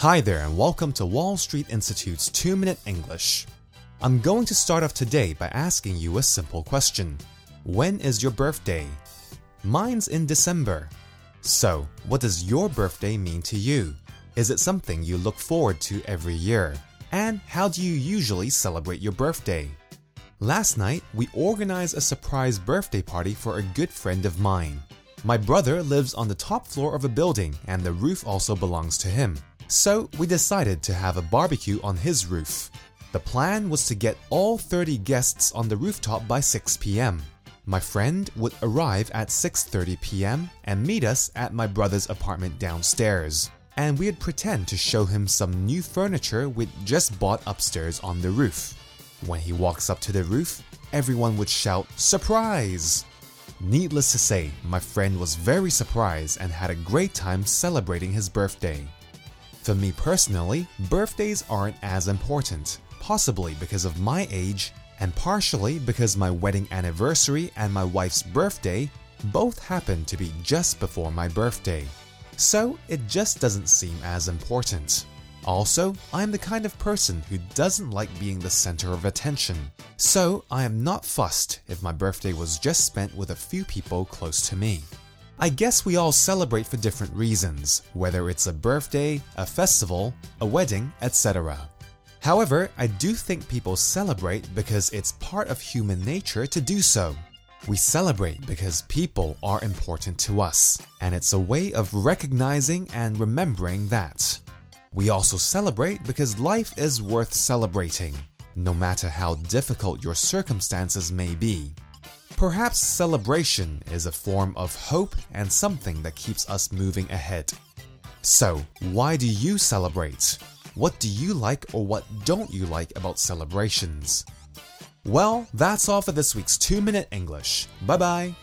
Hi there, and welcome to Wall Street Institute's 2 Minute English. I'm going to start off today by asking you a simple question When is your birthday? Mine's in December. So, what does your birthday mean to you? Is it something you look forward to every year? And how do you usually celebrate your birthday? Last night, we organized a surprise birthday party for a good friend of mine. My brother lives on the top floor of a building, and the roof also belongs to him. So we decided to have a barbecue on his roof. The plan was to get all 30 guests on the rooftop by 6 p.m. My friend would arrive at 6:30 p.m. and meet us at my brother's apartment downstairs. And we'd pretend to show him some new furniture we'd just bought upstairs on the roof. When he walks up to the roof, everyone would shout, Surprise! Needless to say, my friend was very surprised and had a great time celebrating his birthday. For me personally, birthdays aren't as important, possibly because of my age, and partially because my wedding anniversary and my wife's birthday both happen to be just before my birthday. So it just doesn't seem as important. Also, I am the kind of person who doesn't like being the center of attention. So I am not fussed if my birthday was just spent with a few people close to me. I guess we all celebrate for different reasons, whether it's a birthday, a festival, a wedding, etc. However, I do think people celebrate because it's part of human nature to do so. We celebrate because people are important to us, and it's a way of recognizing and remembering that. We also celebrate because life is worth celebrating, no matter how difficult your circumstances may be. Perhaps celebration is a form of hope and something that keeps us moving ahead. So, why do you celebrate? What do you like or what don't you like about celebrations? Well, that's all for this week's 2 Minute English. Bye bye.